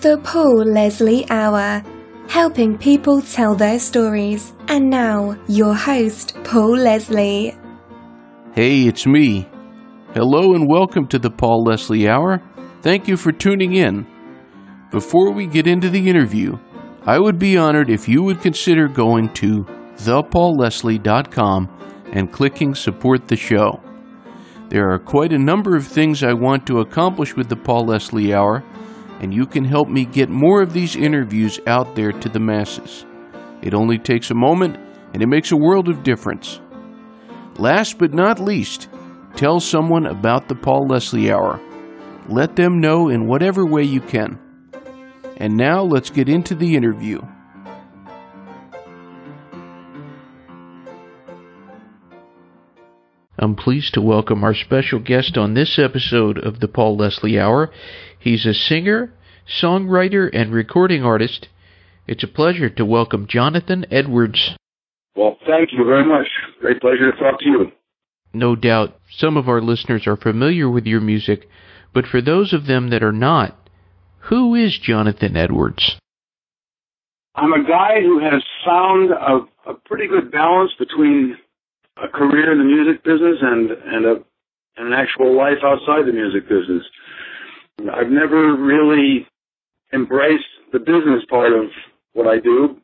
The Paul Leslie Hour, helping people tell their stories. And now, your host, Paul Leslie. Hey, it's me. Hello and welcome to the Paul Leslie Hour. Thank you for tuning in. Before we get into the interview, I would be honored if you would consider going to thepaulleslie.com and clicking support the show. There are quite a number of things I want to accomplish with the Paul Leslie Hour, and you can help me get more of these interviews out there to the masses. It only takes a moment, and it makes a world of difference. Last but not least, tell someone about the Paul Leslie Hour. Let them know in whatever way you can. And now let's get into the interview. I'm pleased to welcome our special guest on this episode of the Paul Leslie Hour. He's a singer, songwriter, and recording artist. It's a pleasure to welcome Jonathan Edwards. Well, thank you very much. Great pleasure to talk to you. No doubt some of our listeners are familiar with your music, but for those of them that are not, who is Jonathan Edwards? I'm a guy who has found a, a pretty good balance between a career in the music business and and a and an actual life outside the music business. I've never really embraced the business part of what I do,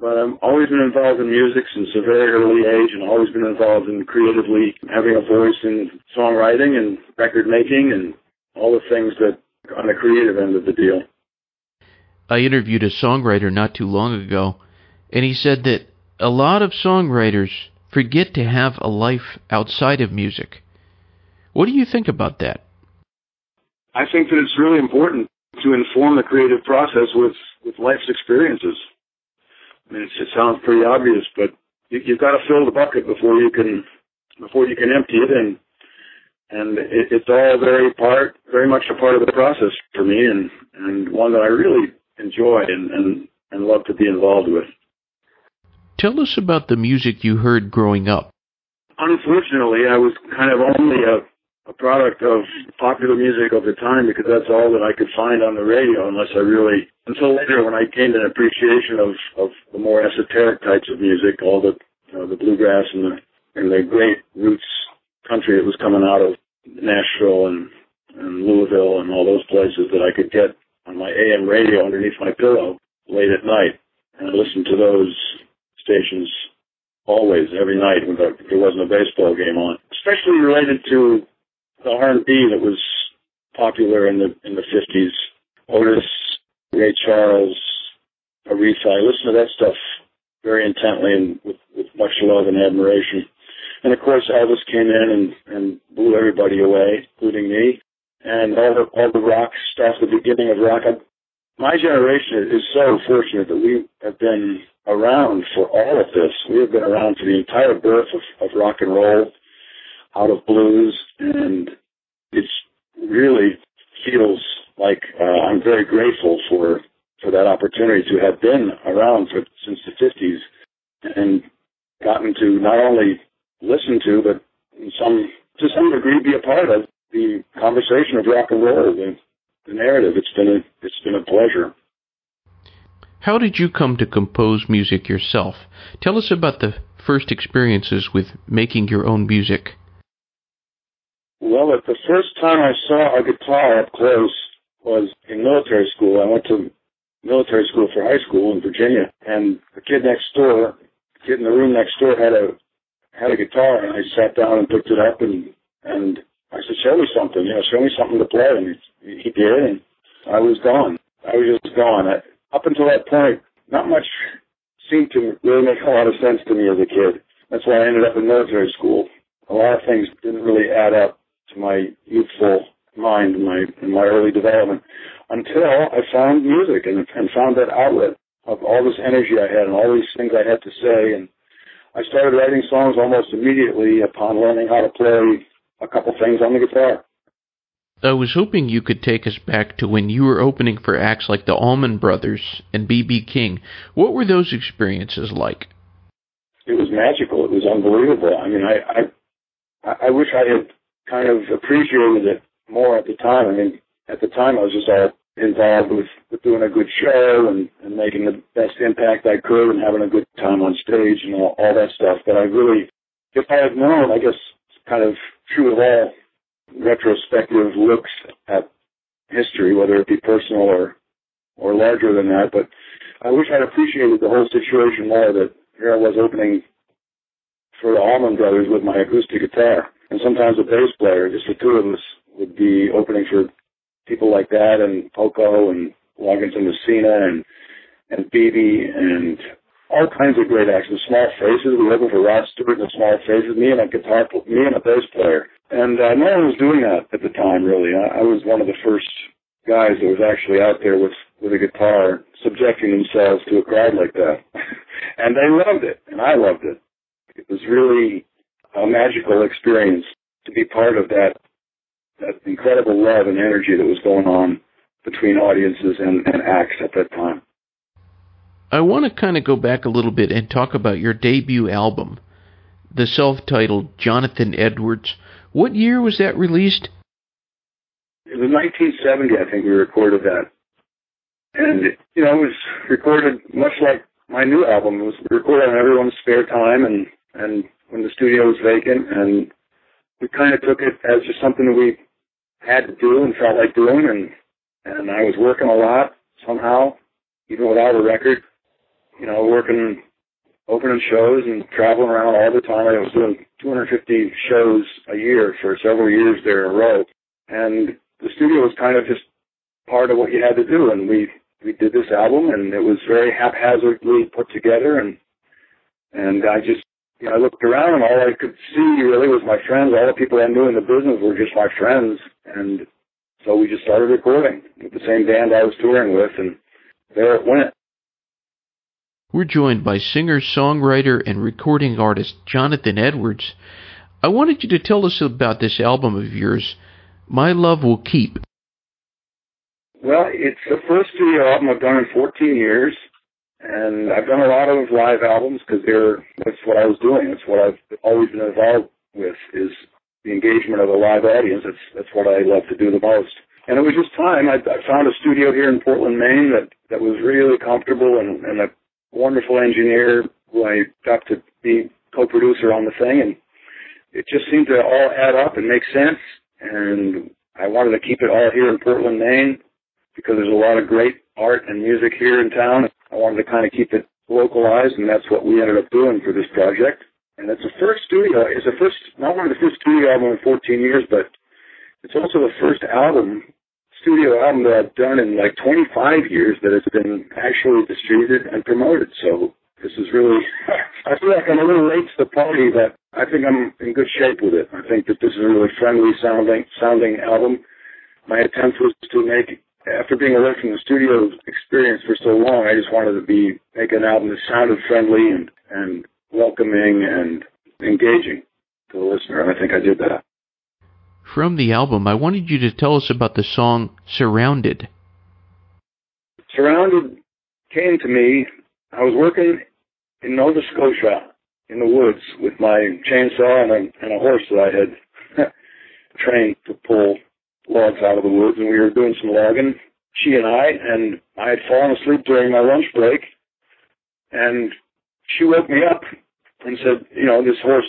but I've always been involved in music since a very early age and always been involved in creatively having a voice in songwriting and record making and all the things that on the creative end of the deal. I interviewed a songwriter not too long ago, and he said that a lot of songwriters forget to have a life outside of music. What do you think about that? I think that it's really important to inform the creative process with, with life's experiences. I mean, it sounds pretty obvious, but you, you've got to fill the bucket before you can before you can empty it, and and it, it's all very part, very much a part of the process for me, and and one that I really enjoy and and, and love to be involved with. Tell us about the music you heard growing up. Unfortunately, I was kind of only a, a product of popular music of the time because that's all that I could find on the radio unless I really, until later when I gained an appreciation of, of the more esoteric types of music, all the, you know, the bluegrass and the, and the great roots country that was coming out of Nashville and, and Louisville and all those places that I could get on my AM radio underneath my pillow late at night and I listened to those stations always, every night when there wasn't a baseball game on, especially related to the R&B that was popular in the in the 50s. Otis, Ray Charles, Aretha. I listened to that stuff very intently and with, with much love and admiration. And of course, Elvis came in and, and blew everybody away, including me. And all the all the rock stuff, the beginning of rock. I, my generation is so fortunate that we have been around for all of this. We have been around for the entire birth of, of rock and roll, out of blues, and it really feels like uh, I'm very grateful for for that opportunity to have been around for, since the 50s and gotten to not only listen to, but in some to some degree be a part of the conversation of rock and roll, the, the narrative. It's been a it's been a pleasure. How did you come to compose music yourself? Tell us about the first experiences with making your own music. Well, the first time I saw a guitar up close was in military school. I went to military school for high school in Virginia, and the kid next door, the kid in the room next door, had a had a guitar, and I sat down and picked it up, and and I said, "Show me something, you know, show me something to play." And he, he did, and I was gone. I was just gone. I, up until that point, not much seemed to really make a lot of sense to me as a kid. That's why I ended up in military school. A lot of things didn't really add up to my youthful mind and my in my early development until I found music and, and found that outlet of all this energy I had and all these things I had to say and I started writing songs almost immediately upon learning how to play a couple things on the guitar. I was hoping you could take us back to when you were opening for acts like the Allman Brothers and B.B. King. What were those experiences like? It was magical. It was unbelievable. I mean, I, I, I wish I had kind of appreciated it more at the time. I mean, at the time I was just all involved with, with doing a good show and, and making the best impact I could and having a good time on stage and all, all that stuff. But I really, if I had known, I guess kind of true of all retrospective looks at history, whether it be personal or or larger than that. But I wish I'd appreciated the whole situation more. That here I was opening for the Allman Brothers with my acoustic guitar, and sometimes a bass player. Just the two of us would be opening for people like that, and Poco and Loggins and Messina and and BB and all kinds of great acts. The Small Faces, we opened for Rod Stewart and the Small Faces. Me and a guitar, me and a bass player, and uh, no one was doing that at the time. Really, I, I was one of the first guys that was actually out there with with a guitar, subjecting themselves to a crowd like that, and they loved it, and I loved it. It was really a magical experience to be part of that that incredible love and energy that was going on between audiences and, and acts at that time. I want to kind of go back a little bit and talk about your debut album, the self titled Jonathan Edwards. What year was that released? It was 1970, I think we recorded that. And, you know, it was recorded much like my new album. It was recorded on everyone's spare time and, and when the studio was vacant. And we kind of took it as just something that we had to do and felt like doing. And, and I was working a lot somehow, even without a record, you know, working, opening shows and traveling around all the time. I was doing 250 shows a year for several years there in a row. And the studio was kind of just part of what you had to do. And we, we did this album and it was very haphazardly put together and, and I just, you know, I looked around and all I could see really was my friends. All the people I knew in the business were just my friends. And so we just started recording with the same band I was touring with and there it went. We're joined by singer, songwriter, and recording artist Jonathan Edwards. I wanted you to tell us about this album of yours, My Love Will Keep. Well, it's the first studio album I've done in 14 years, and I've done a lot of live albums because they're that's what I was doing. That's what I've always been involved with is the engagement of a live audience. That's that's what I love to do the most. And it was just time. I, I found a studio here in Portland, Maine that that was really comfortable and, and a wonderful engineer who I got to be co-producer on the thing, and it just seemed to all add up and make sense. And I wanted to keep it all here in Portland, Maine, because there's a lot of great art and music here in town. I wanted to kind of keep it localized, and that's what we ended up doing for this project. And it's the first studio. It's the first, not only the first studio album in 14 years, but it's also the first album studio album that I've done in like 25 years that has been actually distributed and promoted. So this is really, I feel like I'm a little late to the party, but I think I'm in good shape with it. I think that this is a really friendly sounding, sounding album. My attempt was to make, after being away from the studio experience for so long, I just wanted to be, make an album that sounded friendly and, and welcoming and engaging to the listener. And I think I did that from the album, I wanted you to tell us about the song Surrounded. Surrounded came to me. I was working in Nova Scotia in the woods with my chainsaw and a, and a horse that I had trained to pull logs out of the woods, and we were doing some logging, she and I, and I had fallen asleep during my lunch break, and she woke me up and said, you know, this horse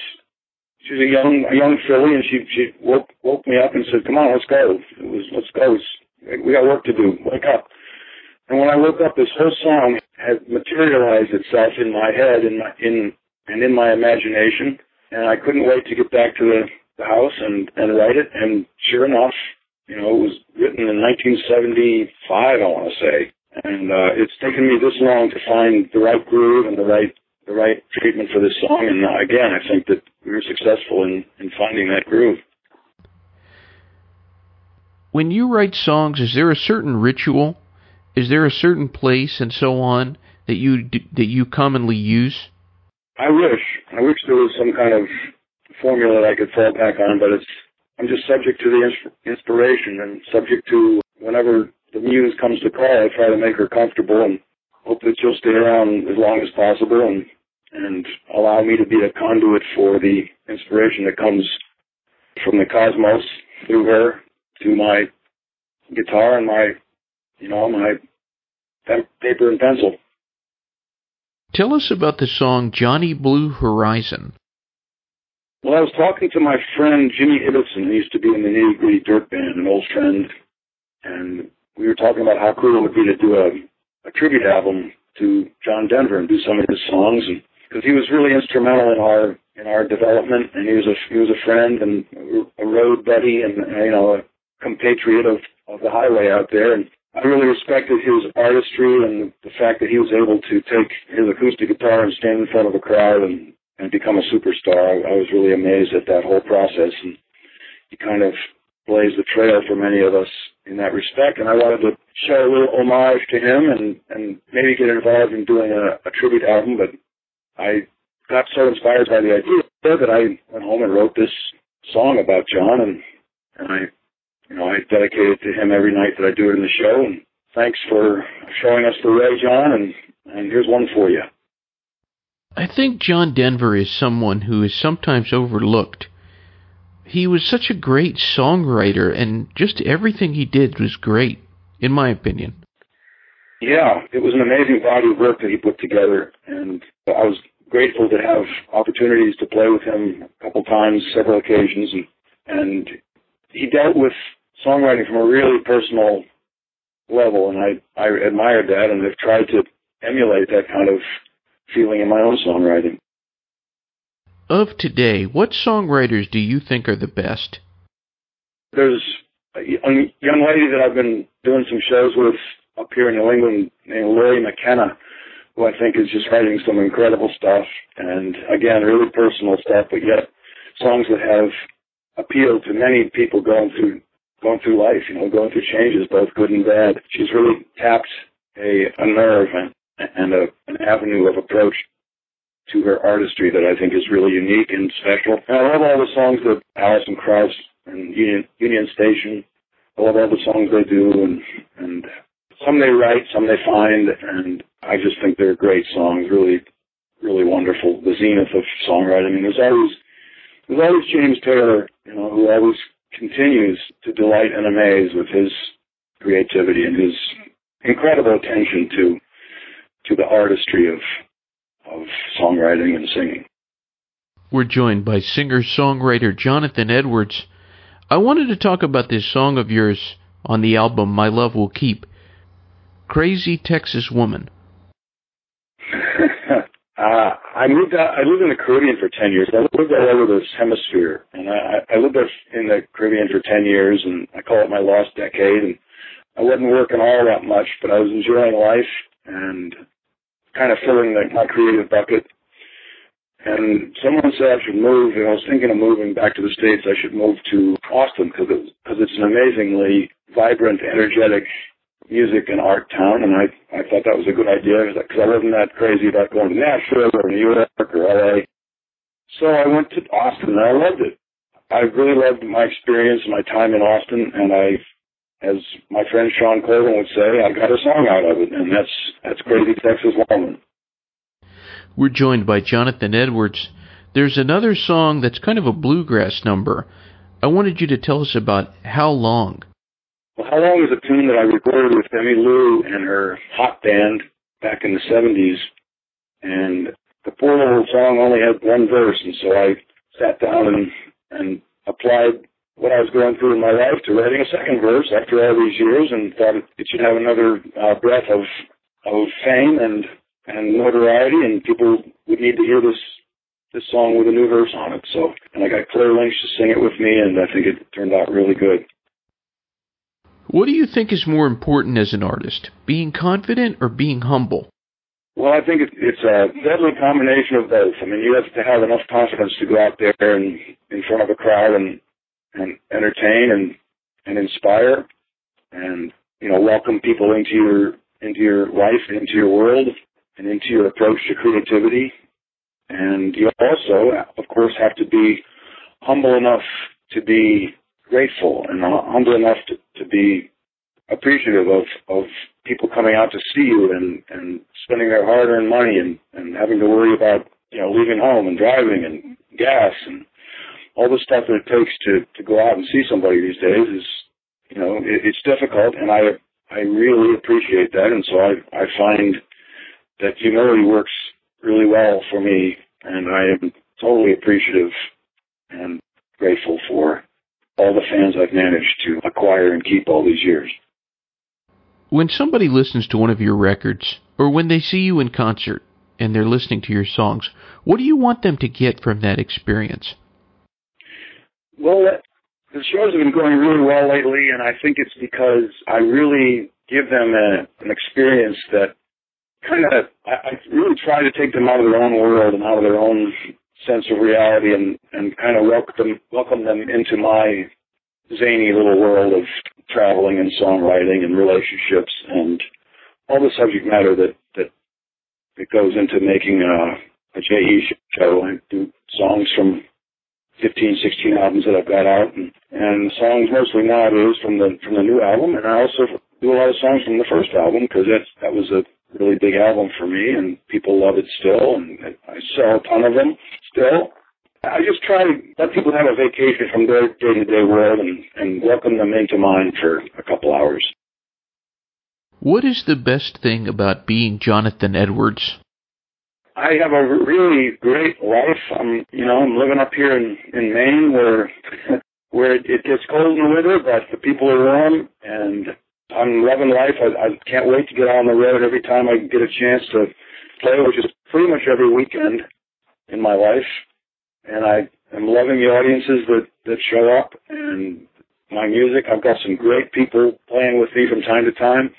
she's a young a young filly, and she she woke woke me up and said, "Come on, let's go. It was let's go. It's, we got work to do. Wake up." And when I woke up, this whole song had materialized itself in my head, in my in and in my imagination, and I couldn't wait to get back to the, the house and and write it. And sure enough, you know, it was written in 1975, I want to say, and uh, it's taken me this long to find the right groove and the right the right treatment for this song. And uh, again, I think that we were successful in, in finding that groove. When you write songs, is there a certain ritual? Is there a certain place and so on that you that you commonly use? I wish. I wish there was some kind of formula that I could fall back on, but it's I'm just subject to the inspiration and subject to whenever the muse comes to call, I try to make her comfortable and hope that you'll stay around as long as possible and and allow me to be a conduit for the inspiration that comes from the cosmos through her to my guitar and my you know, my pen, paper and pencil. Tell us about the song Johnny Blue Horizon. Well, I was talking to my friend Jimmy Ibbotson, who used to be in the Nitty Gritty Dirt Band, an old friend, and we were talking about how cool it would be to do a, a tribute album to John Denver and do some of his songs, and because he was really instrumental in our in our development, and he was a he was a friend and a road buddy, and you know a compatriot of of the highway out there, and I really respected his artistry and the fact that he was able to take his acoustic guitar and stand in front of a crowd and, and become a superstar. I, I was really amazed at that whole process. And he kind of blazed the trail for many of us in that respect. And I wanted to show a little homage to him and, and maybe get involved in doing a, a tribute album. But I got so inspired by the idea that I went home and wrote this song about John and, and I you know, I dedicate it to him every night that I do it in the show. And thanks for showing us the way, John. And, and here's one for you. I think John Denver is someone who is sometimes overlooked. He was such a great songwriter, and just everything he did was great, in my opinion. Yeah, it was an amazing body of work that he put together, and I was grateful to have opportunities to play with him a couple times, several occasions, and, and he dealt with songwriting from a really personal level, and I I admired that, and have tried to emulate that kind of feeling in my own songwriting. Of today, what songwriters do you think are the best? There's a young lady that I've been doing some shows with up here in New England named Lori McKenna, who I think is just writing some incredible stuff, and again, really personal stuff, but yet songs that have appealed to many people going through going through life, you know, going through changes, both good and bad. She's really tapped a, a nerve and, and a, an avenue of approach to her artistry that I think is really unique and special. And I love all the songs that Alison Krauss and Union, Union Station, I love all the songs they do and, and some they write, some they find, and I just think they're great songs, really, really wonderful. The zenith of songwriting. I mean, there's always there's always James Taylor, you know, who always continues to delight and amaze with his creativity and his incredible attention to to the artistry of of songwriting and singing. We're joined by singer-songwriter Jonathan Edwards. I wanted to talk about this song of yours on the album My Love Will Keep. Crazy Texas Woman. Uh, I moved out, I lived in the Caribbean for 10 years. I lived all over this hemisphere. And I, I lived in the Caribbean for 10 years and I call it my lost decade. And I wasn't working all that much, but I was enjoying life and kind of filling like my creative bucket. And someone said I should move, and I was thinking of moving back to the States. I should move to Austin because it, cause it's an amazingly vibrant, energetic, music and art town, and I I thought that was a good idea because I wasn't that crazy about going to Nashville or New York or LA. So I went to Austin and I loved it. I really loved my experience, my time in Austin, and I, as my friend Shawn Colvin would say, I got a song out of it, and that's that's Crazy Texas Woman. We're joined by Jonathan Edwards. There's another song that's kind of a bluegrass number. I wanted you to tell us about How Long. Well, How Long is a tune that I recorded with Emmylou and her hot band back in the 70s. And the poor little song only had one verse, and so I sat down and, and applied what I was going through in my life to writing a second verse after all these years and thought it, it should have another uh, breath of, of fame and, and notoriety and people would need to hear this this song with a new verse on it. So, and I got Claire Lynch to sing it with me, and I think it turned out really good. What do you think is more important as an artist, being confident or being humble? Well, I think it's a deadly combination of both. I mean, you have to have enough confidence to go out there and in front of a crowd and and entertain and and inspire and you know welcome people into your into your life into your world and into your approach to creativity. And you also, of course, have to be humble enough to be grateful and humble enough to, to be appreciative of, of people coming out to see you and, and spending their hard earned money and, and having to worry about, you know, leaving home and driving and gas and all the stuff that it takes to, to go out and see somebody these days is, you know, it, it's difficult and I I really appreciate that, and so I I find that humility works really well for me, and I am totally appreciative and grateful for all the fans I've managed to acquire and keep all these years. When somebody listens to one of your records, or when they see you in concert and they're listening to your songs, what do you want them to get from that experience? Well, the shows have been going really well lately, and I think it's because I really give them a, an experience that kind of I, I really try to take them out of their own world and out of their own sense of reality and and kind of welcome them welcome them into my zany little world of traveling and songwriting and relationships and all the subject matter that that that goes into making a a J.E. show. I do songs from 15, 16 albums that I've got out, and, and songs mostly nowadays from the from the new album. And I also do a lot of songs from the first album because that's that was a really big album for me, and people love it still, and I sell a ton of them still. I just try to let people have a vacation from their day-to-day world and, and welcome them into mine for a couple hours. What is the best thing about being Jonathan Edwards? I have a really great life. I'm, you know, I'm living up here in in Maine where where it gets cold in the winter, but the people are warm, and I'm loving life. I, I can't wait to get on the road every time I get a chance to play, which is pretty much every weekend in my life. And I am loving the audiences that that show up and my music. I've got some great people playing with me from time to time.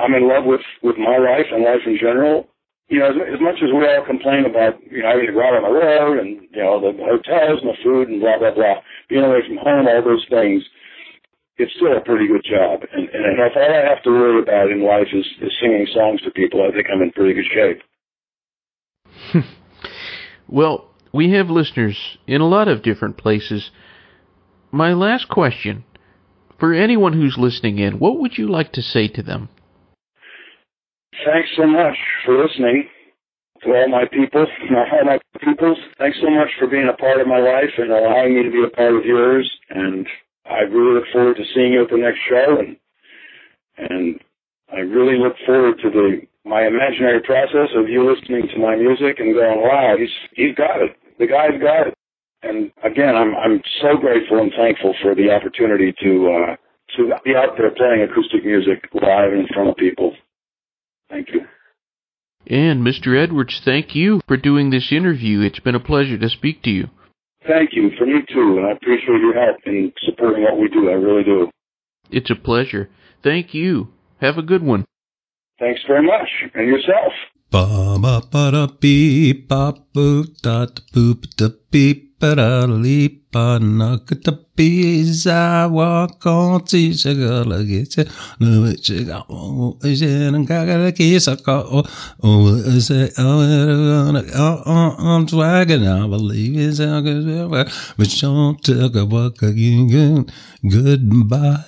I'm in love with with my life and life in general. You know, as, as much as we all complain about you know having to go out on the road and you know the hotels and the food and blah blah blah, being away from home, all those things it's still a pretty good job. And, and if all I have to worry about in life is, is singing songs to people, I think I'm in pretty good shape. well, we have listeners in a lot of different places. My last question for anyone who's listening in, what would you like to say to them? Thanks so much for listening to all my people, all my peoples. Thanks so much for being a part of my life and allowing me to be a part of yours. And I really look forward to seeing you at the next show, and and I really look forward to the my imaginary process of you listening to my music and going, wow, he's he's got it. The guy's got it. And again, I'm I'm so grateful and thankful for the opportunity to uh, to be out there playing acoustic music live in front of people. Thank you. And Mr. Edwards, thank you for doing this interview. It's been a pleasure to speak to you. Thank you. For me too. And I appreciate your help in supporting what we do. I really do. It's a pleasure. Thank you. Have a good one. Thanks very much. And yourself. Ba ba ba da beep ba boop da boop da beep Paralipa nakatapiza wakoti sagala gita nuchiga o ishin kagala kisaka o o say I'm swagging I believe it's a good but don't talk about goodbye